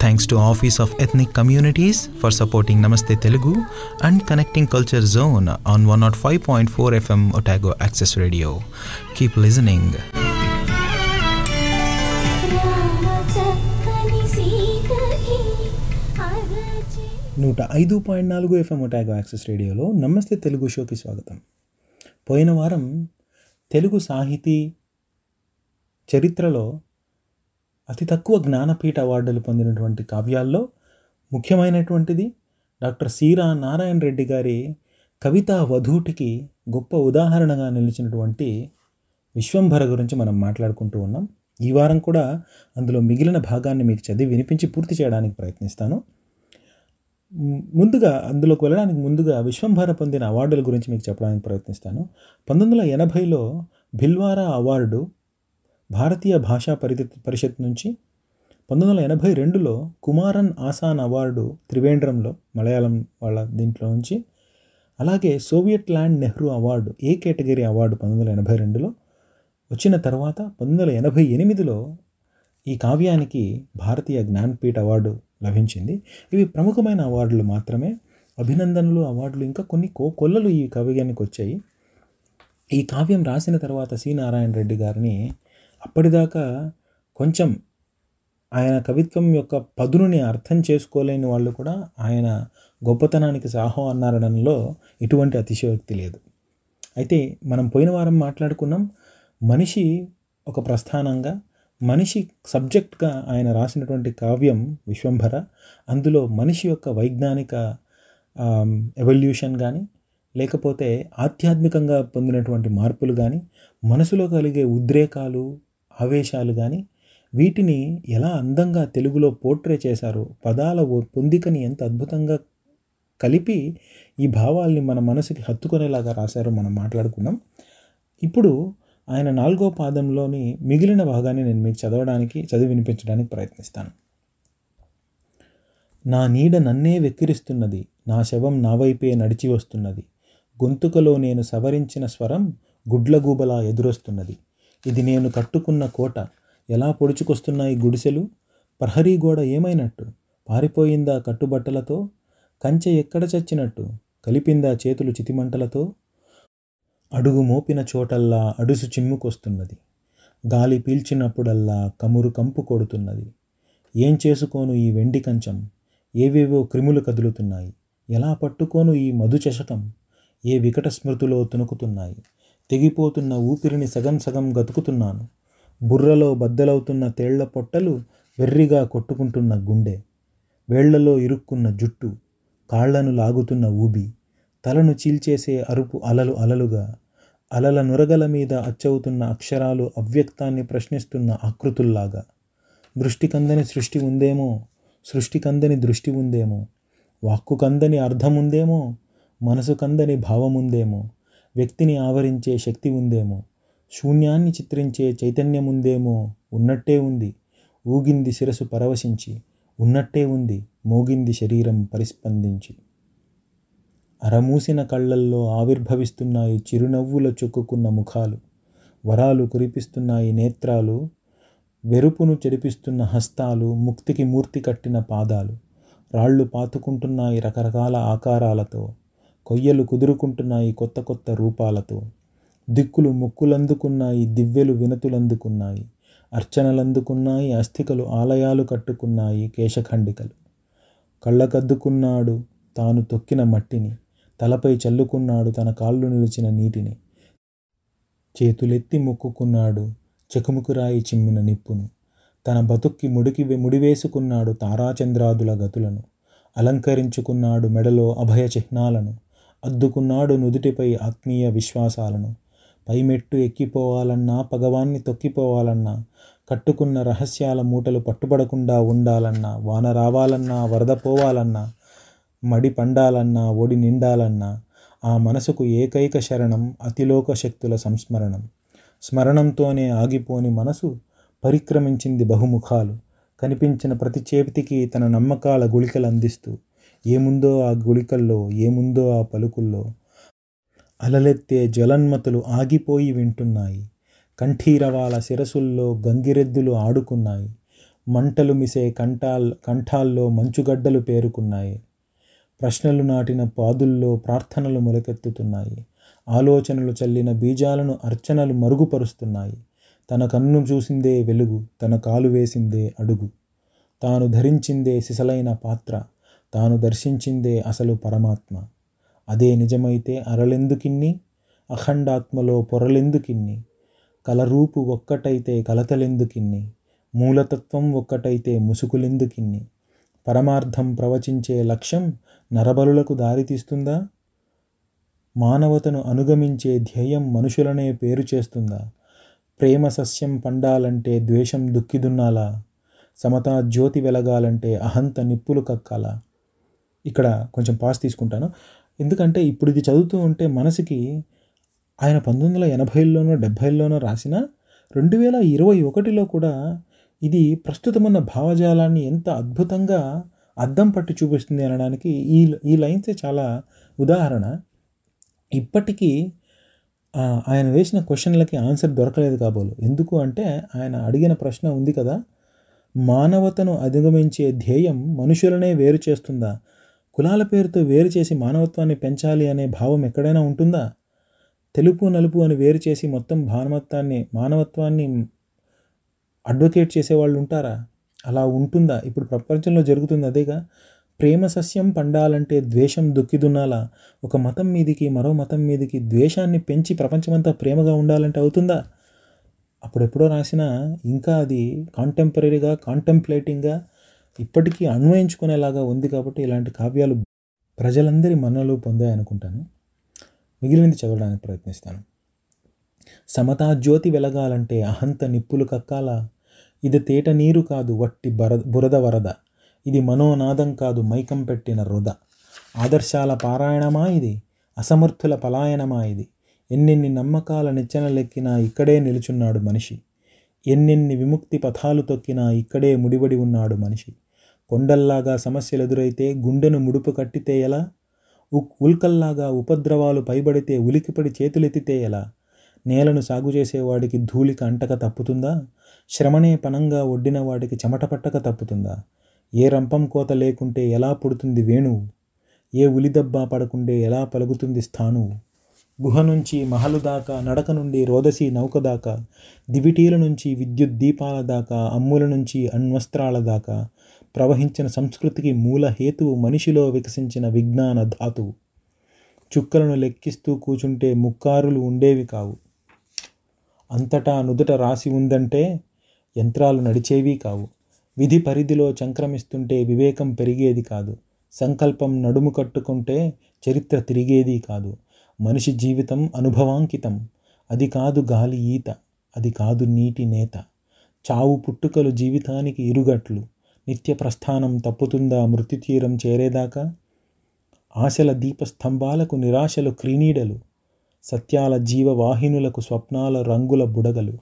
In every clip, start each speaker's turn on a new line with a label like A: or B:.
A: Thanks to office of ethnic communities for supporting Namaste Telugu and connecting culture zone on one not five point four FM Otago
B: access radio keep listening
A: నూట ఐదు point నాలుగు FM Otago access రేడియోలో నమస్తే తెలుగు షోకి స్వాగతం. పోయిన వారం తెలుగు సాహితీ చరిత్రలో అతి తక్కువ జ్ఞానపీఠ అవార్డులు పొందినటువంటి కావ్యాల్లో ముఖ్యమైనటువంటిది డాక్టర్ సీరా నారాయణ రెడ్డి గారి కవితా వధూటికి గొప్ప ఉదాహరణగా నిలిచినటువంటి విశ్వంభర గురించి మనం మాట్లాడుకుంటూ ఉన్నాం. ఈ వారం కూడా అందులో మిగిలిన భాగాన్ని మీకు చదివి వినిపించి పూర్తి చేయడానికి ప్రయత్నిస్తాను. ముందుగా అందులోకి వెళ్ళడానికి ముందుగా విశ్వంభర పొందిన అవార్డుల గురించి మీకు చెప్పడానికి ప్రయత్నిస్తాను. పంతొమ్మిది వందల ఎనభైలో భిల్వారా అవార్డు భారతీయ భాషా పరిధి పరిషత్ నుంచి పంతొమ్మిది వందల ఎనభై రెండులో కుమారన్ ఆసాన్ అవార్డు త్రివేంద్రంలో మలయాళం వాళ్ళ దీంట్లో నుంచి అలాగే Soviet land Nehru award A category award పంతొమ్మిది వందల ఎనభై రెండులో వచ్చిన తర్వాత పంతొమ్మిది వందల ఎనభై ఎనిమిదిలో ఈ కావ్యానికి భారతీయ జ్ఞాన్పీఠ అవార్డు లభించింది. ఇవి ప్రముఖమైన అవార్డులు మాత్రమే. అభినందనలు అవార్డులు ఇంకా కొన్ని కో కొల్లలు ఈ కావ్యానికి వచ్చాయి. ఈ కావ్యం రాసిన తర్వాత సి నారాయణ రెడ్డి గారిని అప్పటిదాకా కొంచెం ఆయన కవిత్వం యొక్క పదునుని అర్థం చేసుకోలేని వాళ్ళు కూడా ఆయన గొప్పతనానికి సాహో అన్నారడంలో ఎటువంటి అతిశయోక్తి లేదు. అయితే మనం పోయిన వారం మాట్లాడుకున్నాం మనిషి ఒక ప్రస్థానంగా మనిషి సబ్జెక్ట్గా ఆయన రాసినటువంటి కావ్యం విశ్వంభర అందులో మనిషి యొక్క వైజ్ఞానిక ఎవల్యూషన్ కానీ లేకపోతే ఆధ్యాత్మికంగా పొందినటువంటి మార్పులు కానీ మనసులో కలిగే ఉద్రేకాలు ఆవేశాలు కానీ వీటిని ఎలా అందంగా తెలుగులో పోర్ట్రే చేశారో పదాల ఓ- పొందికని ఎంత అద్భుతంగా కలిపి ఈ భావాల్ని మన మనసుకి హత్తుకునేలాగా రాశారో మనం మాట్లాడుకున్నాం ఇప్పుడు ఆయన నాలుగో పాదంలోని మిగిలిన భాగాన్ని నేను మీకు చదవడానికి చదివి వినిపించడానికి ప్రయత్నిస్తాను. నా నీడ నన్నే వెక్కిరిస్తున్నది నా శవం నా వైపే నడిచి వస్తున్నది గొంతుకలో నేను సవరించిన స్వరం గుడ్లగూబలా ఎదురొస్తున్నది. ఇది నేను కట్టుకున్న కోట. ఎలా పొడుచుకొస్తున్నాయి గుడిసెలు? ప్రహరీ గోడ ఏమైనట్టు? పారిపోయిందా కట్టుబట్టలతో? కంచె ఎక్కడ చచ్చినట్టు? కలిపిందా చేతులు చితిమంటలతో? అడుగు మోపిన చోటల్లా అడుసు చిమ్ముకొస్తున్నది. గాలి పీల్చినప్పుడల్లా కమురు కంపు కొడుతున్నది. ఏం చేసుకోను ఈ వెండి కంచం? ఏవేవో క్రిములు కదులుతున్నాయి. ఎలా పట్టుకోను ఈ మధు చషకం ఏ వికట స్మృతిలో తునుకుతున్నాయి తెగిపోతున్న ఊపిరిని సగం సగం గతుకుతున్నాను. బుర్రలో బద్దలవుతున్న తేళ్ళ పొట్టలు వెర్రిగా కొట్టుకుంటున్న గుండె. వేళ్ళలో ఇరుక్కున్న జుట్టు. కాళ్ళను లాగుతున్న ఊబి. తలను చీల్చేసే అరుపు అలలు అలలుగా. అలల నురగల మీద అచ్చవుతున్న అక్షరాలు అవ్యక్తాన్ని ప్రశ్నిస్తున్న ఆకృతుల్లాగా. దృష్టి కందని సృష్టి ఉందేమో? సృష్టి కందని దృష్టి ఉందేమో? వాక్కు కందని అర్థం ఉందేమో మనసు కందని భావముందేమో? వ్యక్తిని ఆవరించే శక్తి ఉందేమో? శూన్యాన్ని చిత్రించే చైతన్యం ఉందేమో? ఉన్నట్టే ఉంది. ఊగింది శిరసు పరవశించి ఉన్నట్టే ఉంది మోగింది శరీరం పరిస్పందించి. అరమూసిన కళ్ళల్లో ఆవిర్భవిస్తున్నాయి చిరునవ్వుల చుక్కుకున్న ముఖాలు. వరాలు కురిపిస్తున్నాయి నేత్రాలు. వెరుపును చెడిపిస్తున్న హస్తాలు ముక్తికి మూర్తి కట్టిన పాదాలు. రాళ్ళు పాతుకుంటున్నాయి రకరకాల ఆకారాలతో. కొయ్యలు కుదురుకుంటున్నాయి కొత్త కొత్త రూపాలతో. దిక్కులు ముక్కులందుకున్నాయి దివ్యలు వినతులందుకున్నాయి అర్చనలందుకున్నాయి అస్థికలు ఆలయాలు కట్టుకున్నాయి కేశఖండికలు. కళ్ళకద్దుకున్నాడు తాను తొక్కిన మట్టిని తలపై చల్లుకున్నాడు తన కాళ్ళు నిలిచిన నీటిని. చేతులెత్తి మొక్కుకున్నాడు చెకుముకురాయి చిమ్మిన నిప్పును. తన బతుక్కి ముడికి ముడివేసుకున్నాడు తారాచంద్రాదుల గతులను. అలంకరించుకున్నాడు మెడలో అభయ చిహ్నాలను అద్దుకున్నాడు నుదుటిపై ఆత్మీయ విశ్వాసాలను. పైమెట్టు ఎక్కిపోవాలన్నా పగవాన్ని తొక్కిపోవాలన్నా కట్టుకున్న రహస్యాల మూటలు పట్టుబడకుండా ఉండాలన్నా వాన రావాలన్నా వరద పోవాలన్నా మడి పండాలన్నా ఒడి నిండాలన్నా ఆ మనసుకు ఏకైక శరణం అతిలోక శక్తుల సంస్మరణం. స్మరణంతోనే ఆగిపోని మనసు పరిక్రమించింది బహుముఖాలు. కనిపించిన ప్రతి చేతికి తన నమ్మకాల గుళికలు అందిస్తూ ఏముందో ఆ గుళికల్లో ఏముందో ఆ పలుకుల్లో. అలలెత్తే జ్వలన్మతులు ఆగిపోయి వింటున్నాయి. కంఠీరవాల శిరసుల్లో గంగిరెద్దులు ఆడుకున్నాయి. మంటలు మిసే కంఠాల్ కంఠాల్లో మంచుగడ్డలు పేరుకున్నాయి. ప్రశ్నలు నాటిన పాదుల్లో ప్రార్థనలు మొలకెత్తుతున్నాయి. ఆలోచనలు చల్లిన బీజాలను అర్చనలు మరుగుపరుస్తున్నాయి. తన కన్ను చూసిందే వెలుగు తన కాలు వేసిందే అడుగు. తాను ధరించిందే సిసలైన పాత్ర. తాను దర్శించిందే అసలు పరమాత్మ. అదే నిజమైతే అరలెందుకిన్ని? అఖండాత్మలో పొరలెందుకిన్ని? కలరూపు ఒక్కటైతే కలతలెందుకిన్ని? మూలతత్వం ఒక్కటైతే ముసుకులెందుకిన్ని పరమార్థం ప్రవచించే లక్ష్యం నరబలులకు దారితీస్తుందా? మానవతను అనుగమించే ధ్యేయం మనుషులనే పేరు చేస్తుందా? ప్రేమ సస్యం పండాలంటే ద్వేషం దుక్కిదున్నాలా? సమతా జ్యోతి వెలగాలంటే అహంత నిప్పులు కక్కాలా? ఇక్కడ కొంచెం పాస్ తీసుకుంటాను. ఎందుకంటే ఇప్పుడు ఇది చదువుతూ ఉంటే మనసుకి ఆయన పంతొమ్మిది వందల ఎనభైలోనో డెబ్భైల్లోనో రాసిన రెండు వేల ఇరవై ఒకటిలో కూడా ఇది ప్రస్తుతమున్న భావజాలాన్ని ఎంత అద్భుతంగా అద్దం పట్టి చూపిస్తుంది అనడానికి ఈ ఈ లైన్సే చాలా ఉదాహరణ. ఇప్పటికీ ఆయన వేసిన క్వశ్చన్లకి ఆన్సర్ దొరకలేదు కాబోలు. ఎందుకు అంటే ఆయన అడిగిన ప్రశ్న ఉంది కదా మానవతను అధిగమించే ధ్యేయం మనుషులనే వేరు చేస్తుందా? కులాల పేరుతో వేరు చేసి మానవత్వాన్ని పెంచాలి అనే భావం ఎక్కడైనా ఉంటుందా? తెలుపు నలుపు అని వేరు చేసి మొత్తం మానవత్వాన్ని మానవత్వాన్ని అడ్వకేట్ చేసేవాళ్ళు ఉంటారా? అలా ఉంటుందా? ఇప్పుడు ప్రపంచంలో జరుగుతుంది అదేగా. ప్రేమ సస్యం పండాలంటే ద్వేషం దుక్కిదున్నాలా? ఒక మతం మీదికి మరో మతం మీదికి ద్వేషాన్ని పెంచి ప్రపంచమంతా ప్రేమగా ఉండాలంటే అవుతుందా? అప్పుడెప్పుడో రాసిన ఇంకా అది కాంటెంపరీగా కాంటెంప్లేటింగ్గా ఇప్పటికీ అన్వయించుకునేలాగా ఉంది కాబట్టి ఇలాంటి కావ్యాలు ప్రజలందరి మన్నలు పొందాయనుకుంటాను మిగిలినది చదవడానికి ప్రయత్నిస్తాను. సమతా జ్యోతి వెలగాలంటే అహంత నిప్పులు కక్కాల. ఇది తేట నీరు కాదు వట్టి బర బురద వరద. ఇది మనోనాదం కాదు మైకం పెట్టిన రుద. ఆదర్శాల పారాయణమా ఇది? అసమర్థుల పలాయనమా ఇది? ఎన్నెన్ని నమ్మకాల నిచ్చెనలెక్కినా ఇక్కడే నిలుచున్నాడు మనిషి. ఎన్నెన్ని విముక్తి పథాలు తొక్కినా ఇక్కడే ముడిబడి ఉన్నాడు మనిషి. కొండల్లాగా సమస్యలు ఎదురైతే గుండెను ముడుపు కట్టితే ఎలా? ఉక్ ఉల్కల్లాగా ఉపద్రవాలు పైబడితే ఉలికిపడి చేతులెత్తితే ఎలా? నేలను సాగు చేసేవాడికి ధూళిక అంటక తప్పుతుందా? శ్రమనే పనంగా ఒడ్డిన వాడికి చెమట పట్టక తప్పుతుందా? ఏ రంపం కోత లేకుంటే ఎలా పుడుతుంది వేణువు? ఏ ఉలిదబ్బా పడకుండే ఎలా పలుకుతుంది స్థానువు గుహ నుంచి మహలు దాకా నడక నుండి రోదసి నౌక దాకా దివిటీల నుంచి విద్యుత్ దీపాల దాకా అమ్ముల నుంచి అణ్వస్త్రాల దాకా ప్రవహించిన సంస్కృతికి మూల హేతువు మనిషిలో వికసించిన విజ్ఞాన ధాతువు చుక్కలను లెక్కిస్తూ కూచుంటే ముక్కారులు ఉండేవి కావు. అంతటా నుదుట రాసి ఉందంటే యంత్రాలు నడిచేవి కావు. విధి పరిధిలో సంక్రమిస్తుంటే వివేకం పెరిగేది కాదు. సంకల్పం నడుము కట్టుకుంటే చరిత్ర తిరిగేది కాదు. మనిషి జీవితం అనుభవాంకితం. అది కాదు గాలి ఈత అది కాదు నీటి నేత. చావు పుట్టుకలు జీవితానికి ఇరుగట్లు. నిత్య ప్రస్థానం తప్పుతుందా మృత్యుతీరం చేరేదాకా? ఆశల దీపస్తంభాలకు నిరాశలు క్రీనీడలు. సత్యాల జీవవాహినులకు స్వప్నాల రంగుల బుడగలు.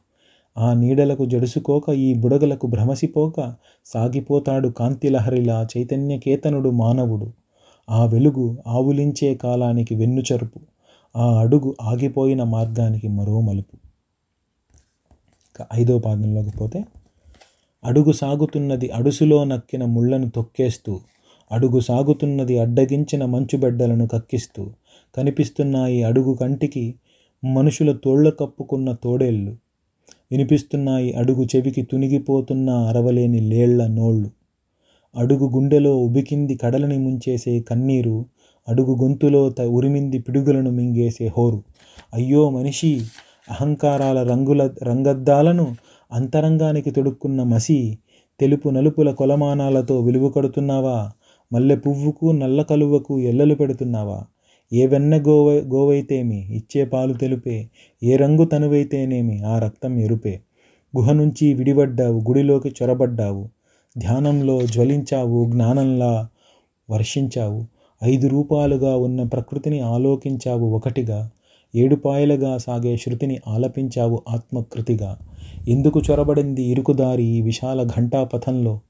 A: ఆ నీడలకు జడుసుకోక ఈ బుడగలకు భ్రమసిపోక సాగిపోతాడు కాంతిలహరిలా చైతన్యకేతనుడు మానవుడు. ఆ వెలుగు ఆవులించే కాలానికి వెన్నుచరుపు. ఆ అడుగు ఆగిపోయిన మార్గానికి మరో మలుపు. ఇక ఐదో పాదంలోకి పోతే అడుగు సాగుతున్నది అడుసులో నక్కిన ముళ్ళను తొక్కేస్తూ అడుగు సాగుతున్నది అడ్డగించిన మంచుబెడ్డలను కక్కిస్తూ కనిపిస్తున్నాయి అడుగు కంటికి మనుషుల తోళ్ళ కప్పుకున్న తోడేళ్ళు వినిపిస్తున్నాయి అడుగు చెవికి తునిగిపోతున్న అరవలేని లేళ్ళ నోళ్ళు అడుగు గుండెలో ఉబికింది కడలని ముంచేసే కన్నీరు అడుగు గొంతులో త ఉరిమింది పిడుగులను మింగేసే హోరు. అయ్యో మనిషి అహంకారాల రంగుల రంగద్దాలను అంతరంగానికి తొడుక్కున్న మసి తెలుపు నలుపుల కొలమానాలతో విలువ కడుతున్నావా? మల్లె పువ్వుకు నల్ల కలువకు ఎల్లలు పెడుతున్నావా? ఏ వెన్న గోవ గోవైతేమి? ఇచ్చే పాలు తెలుపే. ఏ రంగు తనువైతేనేమి? ఆ రక్తం ఎరుపే. గుహ నుంచి విడిపడ్డావు గుడిలోకి చొరబడ్డావు. ధ్యానంలో జ్వలించావు జ్ఞానంలా వర్షించావు. ఐదు రూపాలుగా ఉన్న ప్రకృతిని ఆలోకించావు ఒకటిగా ఏడుపాయలుగా సాగే శృతిని ఆలపించావు ఆత్మకృతిగా. ఎందుకు చొరబడింది ఇరుకుదారి ఈ విశాల ఘంటాపథంలో?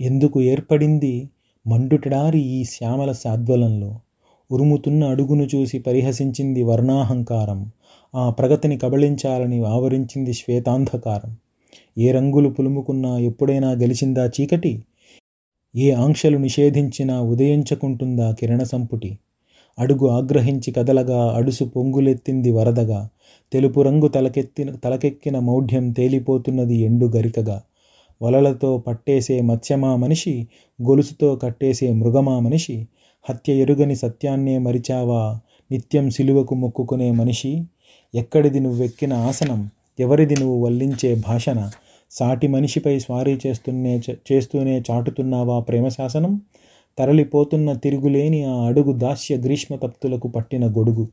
A: ఎందుకు ఏర్పడింది మండుటడారి ఈ శ్యామల శాద్వలంలో? ఉరుముతున్న అడుగును చూసి పరిహసించింది వర్ణాహంకారం. ఆ ప్రగతిని కబళించాలని ఆవరించింది శ్వేతాంధకారం. ఏ రంగులు పులుముకున్నా ఎప్పుడైనా గెలిచిందా చీకటి? ఏ ఆంక్షలు నిషేధించినా ఉదయించకుంటుందా కిరణ సంపుటి? అడుగు ఆగ్రహించి కదలగా అడుసు పొంగులెత్తింది వరదగా తెలుపు రంగు తలకెత్తిన తలకెక్కిన మౌఢ్యం తేలిపోతున్నది ఎండు గరికగా. వలలతో పట్టేసే మత్స్యమా మనిషి గొలుసుతో కట్టేసే మృగమా మనిషి? హత్య ఎరుగని సత్యాన్నే మరిచావా? నిత్యం సిలువకు మొక్కుకునే మనిషి? ఎక్కడిది నువ్వెక్కిన ఆసనం? ఎవరిది నువ్వు వల్లించే భాషణ? సాటి మనిషిపై స్వారీ చేస్తూనే చేస్తూనే చాటుతున్నావా ప్రేమ శాసనం తరలిపోతున్న తిరుగులేని ఆ అడుగు దాస్య గ్రీష్మ తప్తులకు పట్టిన గొడుగు.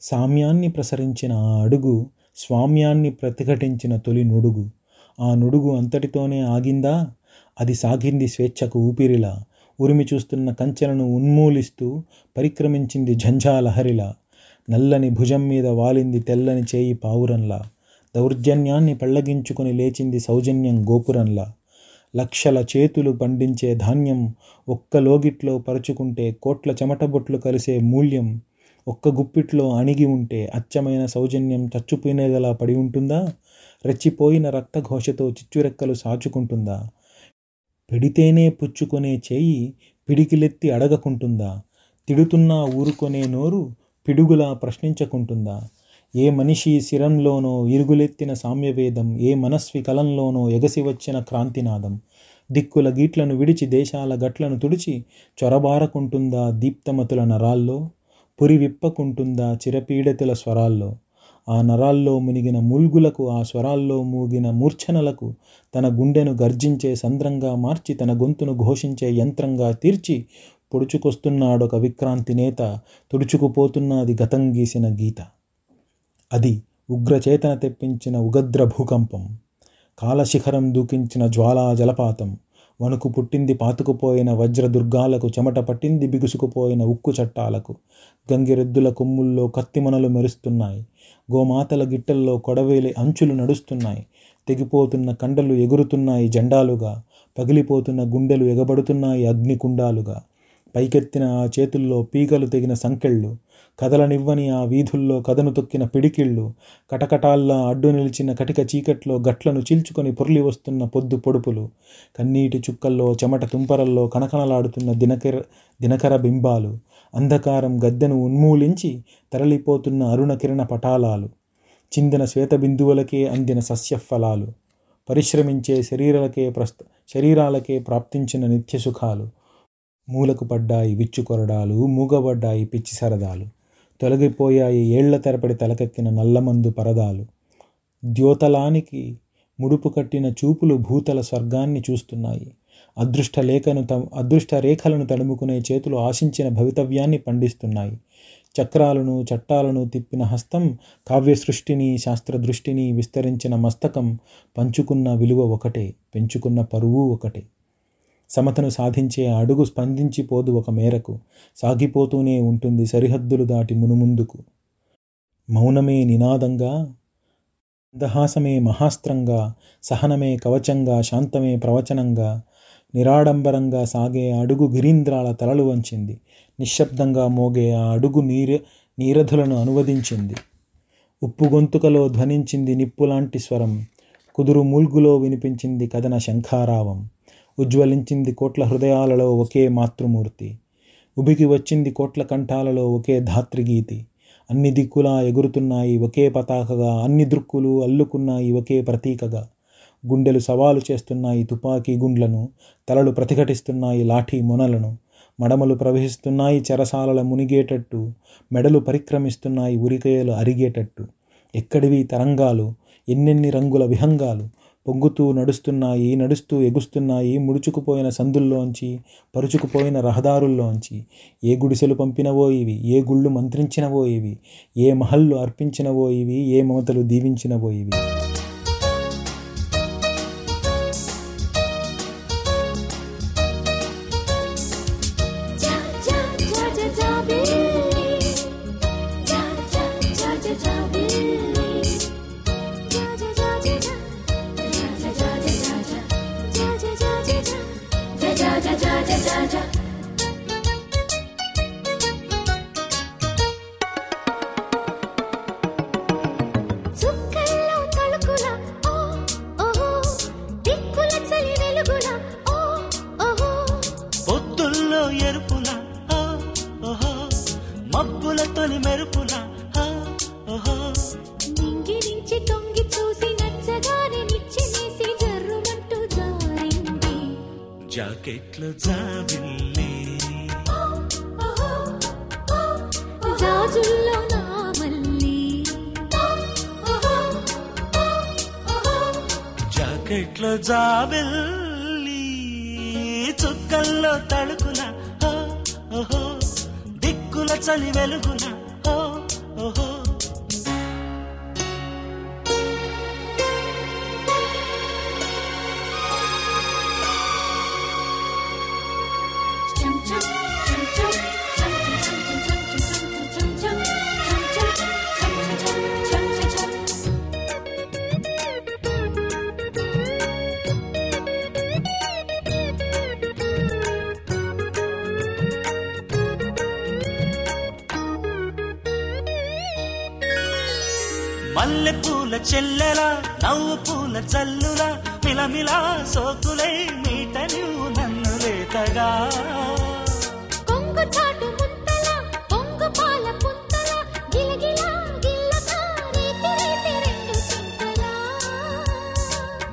A: సామ్యాన్ని ప్రసరించిన ఆ అడుగు స్వామ్యాన్ని ప్రతిఘటించిన తొలి నుడుగు. ఆ నుడుగు అంతటితోనే ఆగిందా? అది సాగింది స్వేచ్ఛకు ఊపిరిలా. ఉరిమి చూస్తున్న కంచెలను ఉన్మూలిస్తూ పరిక్రమించింది ఝంఝాలహరిలా. నల్లని భుజం మీద వాలింది తెల్లని చేయి పావురంలా. దౌర్జన్యాన్ని పెళ్ళగించుకొని లేచింది సౌజన్యం గోపురంలా. లక్షల చేతులు పండించే ధాన్యం ఒక్క లోగిట్లో పరుచుకుంటే కోట్ల చెమటబొట్లు కలిసే మూల్యం ఒక్క గుప్పిట్లో అణిగి ఉంటే అచ్చమైన సౌజన్యం చచ్చుపోయినగలా పడి ఉంటుందా? రెచ్చిపోయిన రక్తఘోషతో చిచ్చురెక్కలు సాచుకుంటుందా? పెడితేనే పుచ్చుకొనే చేయి పిడికిలెత్తి అడగకుంటుందా? తిడుతున్నా ఊరుకొనే నోరు పిడుగులా ప్రశ్నించకుంటుందా? ఏ మనిషి శిరంలోనో ఇరుగులెత్తిన సామ్యవేదం ఏ మనస్వి కలంలోనో ఎగసి వచ్చిన క్రాంతినాదం. దిక్కుల గీట్లను విడిచి దేశాల గట్లను తుడిచి చొరబారకుంటుందా దీప్తమతుల నరాల్లో? పురి విప్పకుంటుందా చిరపీడతుల స్వరాల్లో? ఆ నరాల్లో మునిగిన ముల్గులకు ఆ స్వరాల్లో మూగిన మూర్ఛనలకు తన గుండెను గర్జించే సంద్రంగా మార్చి తన గొంతును ఘోషించే యంత్రంగా తీర్చి పొడుచుకొస్తున్నాడొక విక్రాంతి నేత తుడుచుకుపోతున్నది గతం గీసిన గీత. అది ఉగ్రచేతన తెప్పించిన ఉగద్ర భూకంపం కాలశిఖరం దూకించిన జ్వాలా జలపాతం వణుకు పుట్టింది పాతుకుపోయిన వజ్రదుర్గాలకు చెమట పట్టింది బిగుసుకుపోయిన ఉక్కు చట్టాలకు గంగిరెద్దుల కొమ్ముల్లో కత్తిమనలు మెరుస్తున్నాయి గోమాతల గిట్టల్లో కొడవేలి అంచులు నడుస్తున్నాయి తెగిపోతున్న కండలు ఎగురుతున్నాయి జెండాలుగా పగిలిపోతున్న గుండెలు ఎగబడుతున్నాయి అగ్నికుండాలుగా పైకెత్తిన ఆ చేతుల్లో పీకలు తెగిన సంకెళ్ళు కదలనివ్వని ఆ వీధుల్లో కథను తొక్కిన పిడికిళ్ళు కటకటాల్లా అడ్డు నిలిచిన కటిక చీకట్లో గట్లను చీల్చుకొని పొర్లి వస్తున్న పొద్దు పొడుపులు కన్నీటి చుక్కల్లో చెమట తుంపరల్లో కనకనలాడుతున్న దినకర దినకర బింబాలు అంధకారం గద్దెను ఉన్మూలించి తరలిపోతున్న అరుణ కిరణ పటాలాలు చిందిన శ్వేత బిందువులకే అందిన సస్యఫలాలు పరిశ్రమించే శరీరాలకే ప్రస్త శరీరాలకే ప్రాప్తించిన నిత్యసుఖాలు మూలకు పడ్డాయి విచ్చుకొరడాలు మూగబడ్డాయి పిచ్చి సరదాలు. తొలగిపోయాయి ఏళ్ళ తరబడి తలకెక్కిన నల్లమందు పరదాలు. ద్యోతలానికి ముడుపు కట్టిన చూపులు భూతల స్వర్గాన్ని చూస్తున్నాయి. అదృష్ట లేఖను త అదృష్ట రేఖలను తడుముకునే చేతులు ఆశించిన భవితవ్యాన్ని పండిస్తున్నాయి. చక్రాలను చట్టాలను తిప్పిన హస్తం కావ్య సృష్టిని శాస్త్ర దృష్టిని విస్తరించిన మస్తకం పంచుకున్న విలువ ఒకటే పెంచుకున్న పరువు ఒకటే. సమతను సాధించే అడుగు స్పందించిపోదు ఒక మేరకు. సాగిపోతూనే ఉంటుంది సరిహద్దులు దాటి మునుముందుకు. మౌనమే నినాదంగా అందహాసమే మహాస్త్రంగా సహనమే కవచంగా శాంతమే ప్రవచనంగా నిరాడంబరంగా సాగే అడుగు గిరీంద్రాల తలలు వంచింది. నిశ్శబ్దంగా మోగే ఆ అడుగు నీర నీరధులను అనువదించింది. ఉప్పు గొంతుకలో ధ్వనించింది నిప్పులాంటి స్వరం కుదురు మూల్గులో వినిపించింది కథన శంఖారావం. ఉజ్వలించింది కోట్ల హృదయాలలో ఒకే మాతృమూర్తి. ఉబికి వచ్చింది కోట్ల కంఠాలలో ఒకే ధాత్రిగీతి. అన్ని దిక్కులా ఎగురుతున్నాయి ఒకే పతాకగా అన్ని దృక్కులు అల్లుకున్నాయి ఒకే ప్రతీకగా. గుండెలు సవాలు చేస్తున్నాయి తుపాకీ గుండ్లను తలలు ప్రతిఘటిస్తున్నాయి లాఠీ మొనలను. మడమలు ప్రవహిస్తున్నాయి చెరసాలల మునిగేటట్టు మెడలు పరిక్రమిస్తున్నాయి ఉరికేయలు అరిగేటట్టు. ఎక్కడివి తరంగాలు ఎన్నెన్ని రంగుల విహంగాలు పొంగుతూ నడుస్తున్నాయి నడుస్తూ ఎగుస్తున్నాయి ముడుచుకుపోయిన సందుల్లోంచి పరుచుకుపోయిన రహదారుల్లోంచి. ఏ గుడిసెలు పంపినవో ఇవి ఏ గుళ్ళు మంత్రించినవో ఇవి ఏ మహల్లు అర్పించినవో ఇవి ఏ మమతలు దీవించినవో ఇవి.
B: Jaja. తడుకున దిక్కుల చలి వెలుగున? ఓ
C: చెల్లెలా నవ్వు పూల చల్లులా మిలమిలా సోకులై మీట నన్ను లేతగా.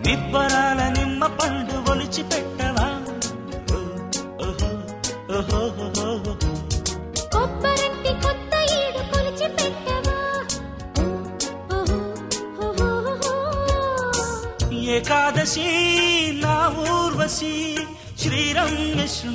C: నిబ్బరాల నిమ్మ పండు
B: ఒలిచిపెట్టి एकादशी ना उर्वशी
C: श्रीरङ्गशृङ्गाराशी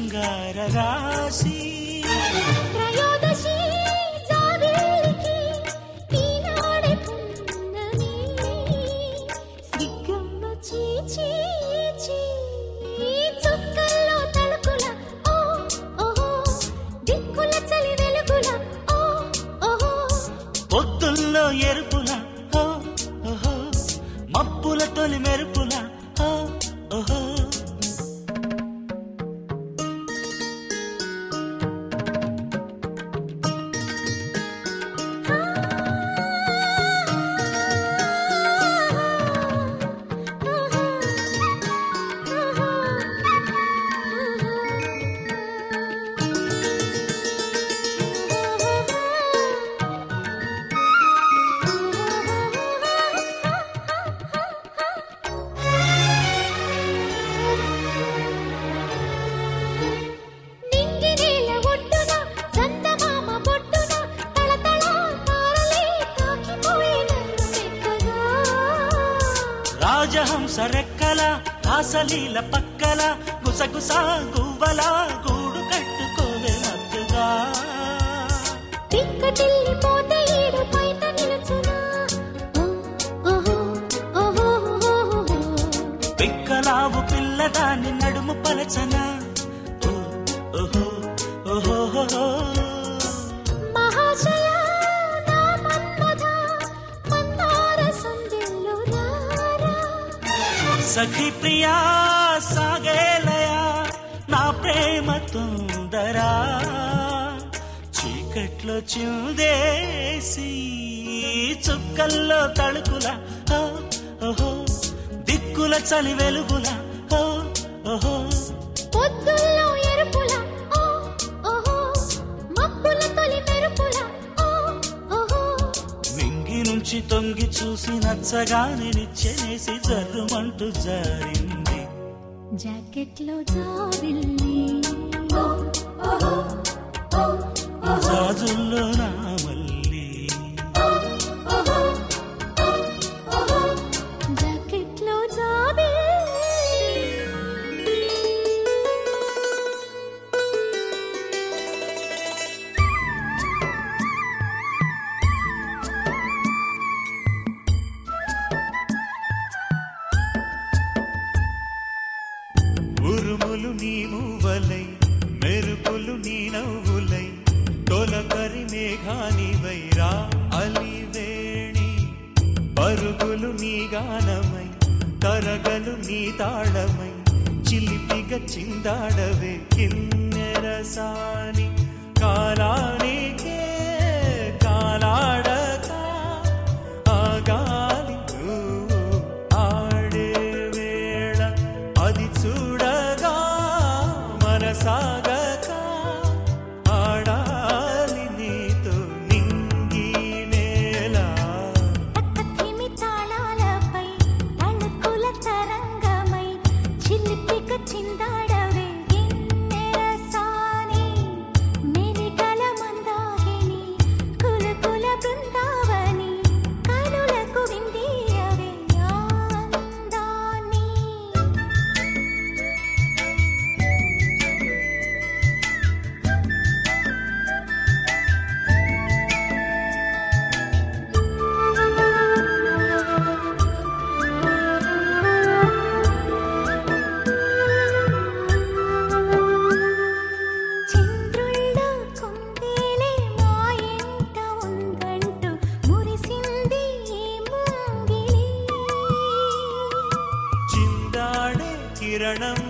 C: గుసరెక్కల ఆసలీల పక్కల గుసగుస గువ్వల గూడు కట్టుకోవే పిక్కలావు పిల్లదాని నడుము పలచనా. సఖి ప్రియా సాగేలయా నా ప్రేమ తొందరా. చీకట్లో చిందేసి చుక్కల్లో తళుకుల ఓహో దిక్కుల చలి వెలుగుల ఓహో.
B: పొద్దుల్లో
C: చూచి తొంగి చూసి నచ్చగానే నిచ్చెనేసి జరుమంటూ జరింది.
B: జాకెట్లో లో
C: జాజుల్లో నా
D: மனம்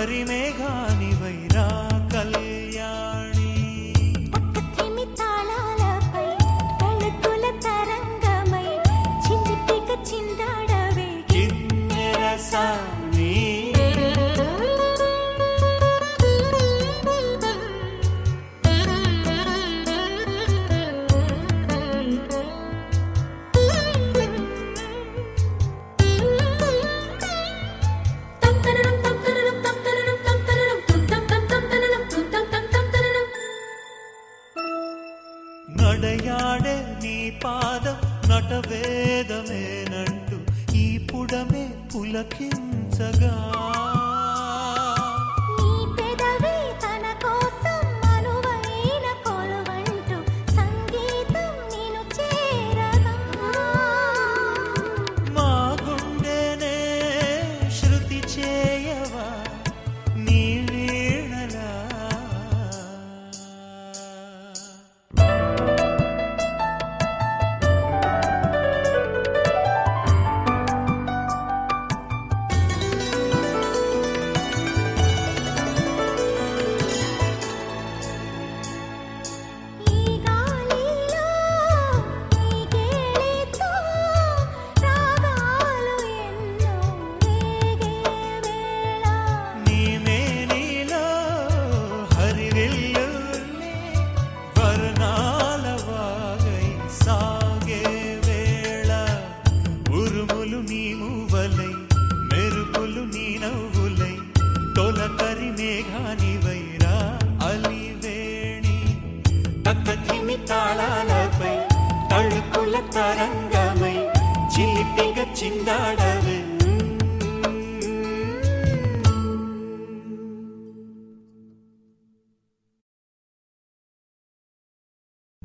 D: Karime తిలకించగా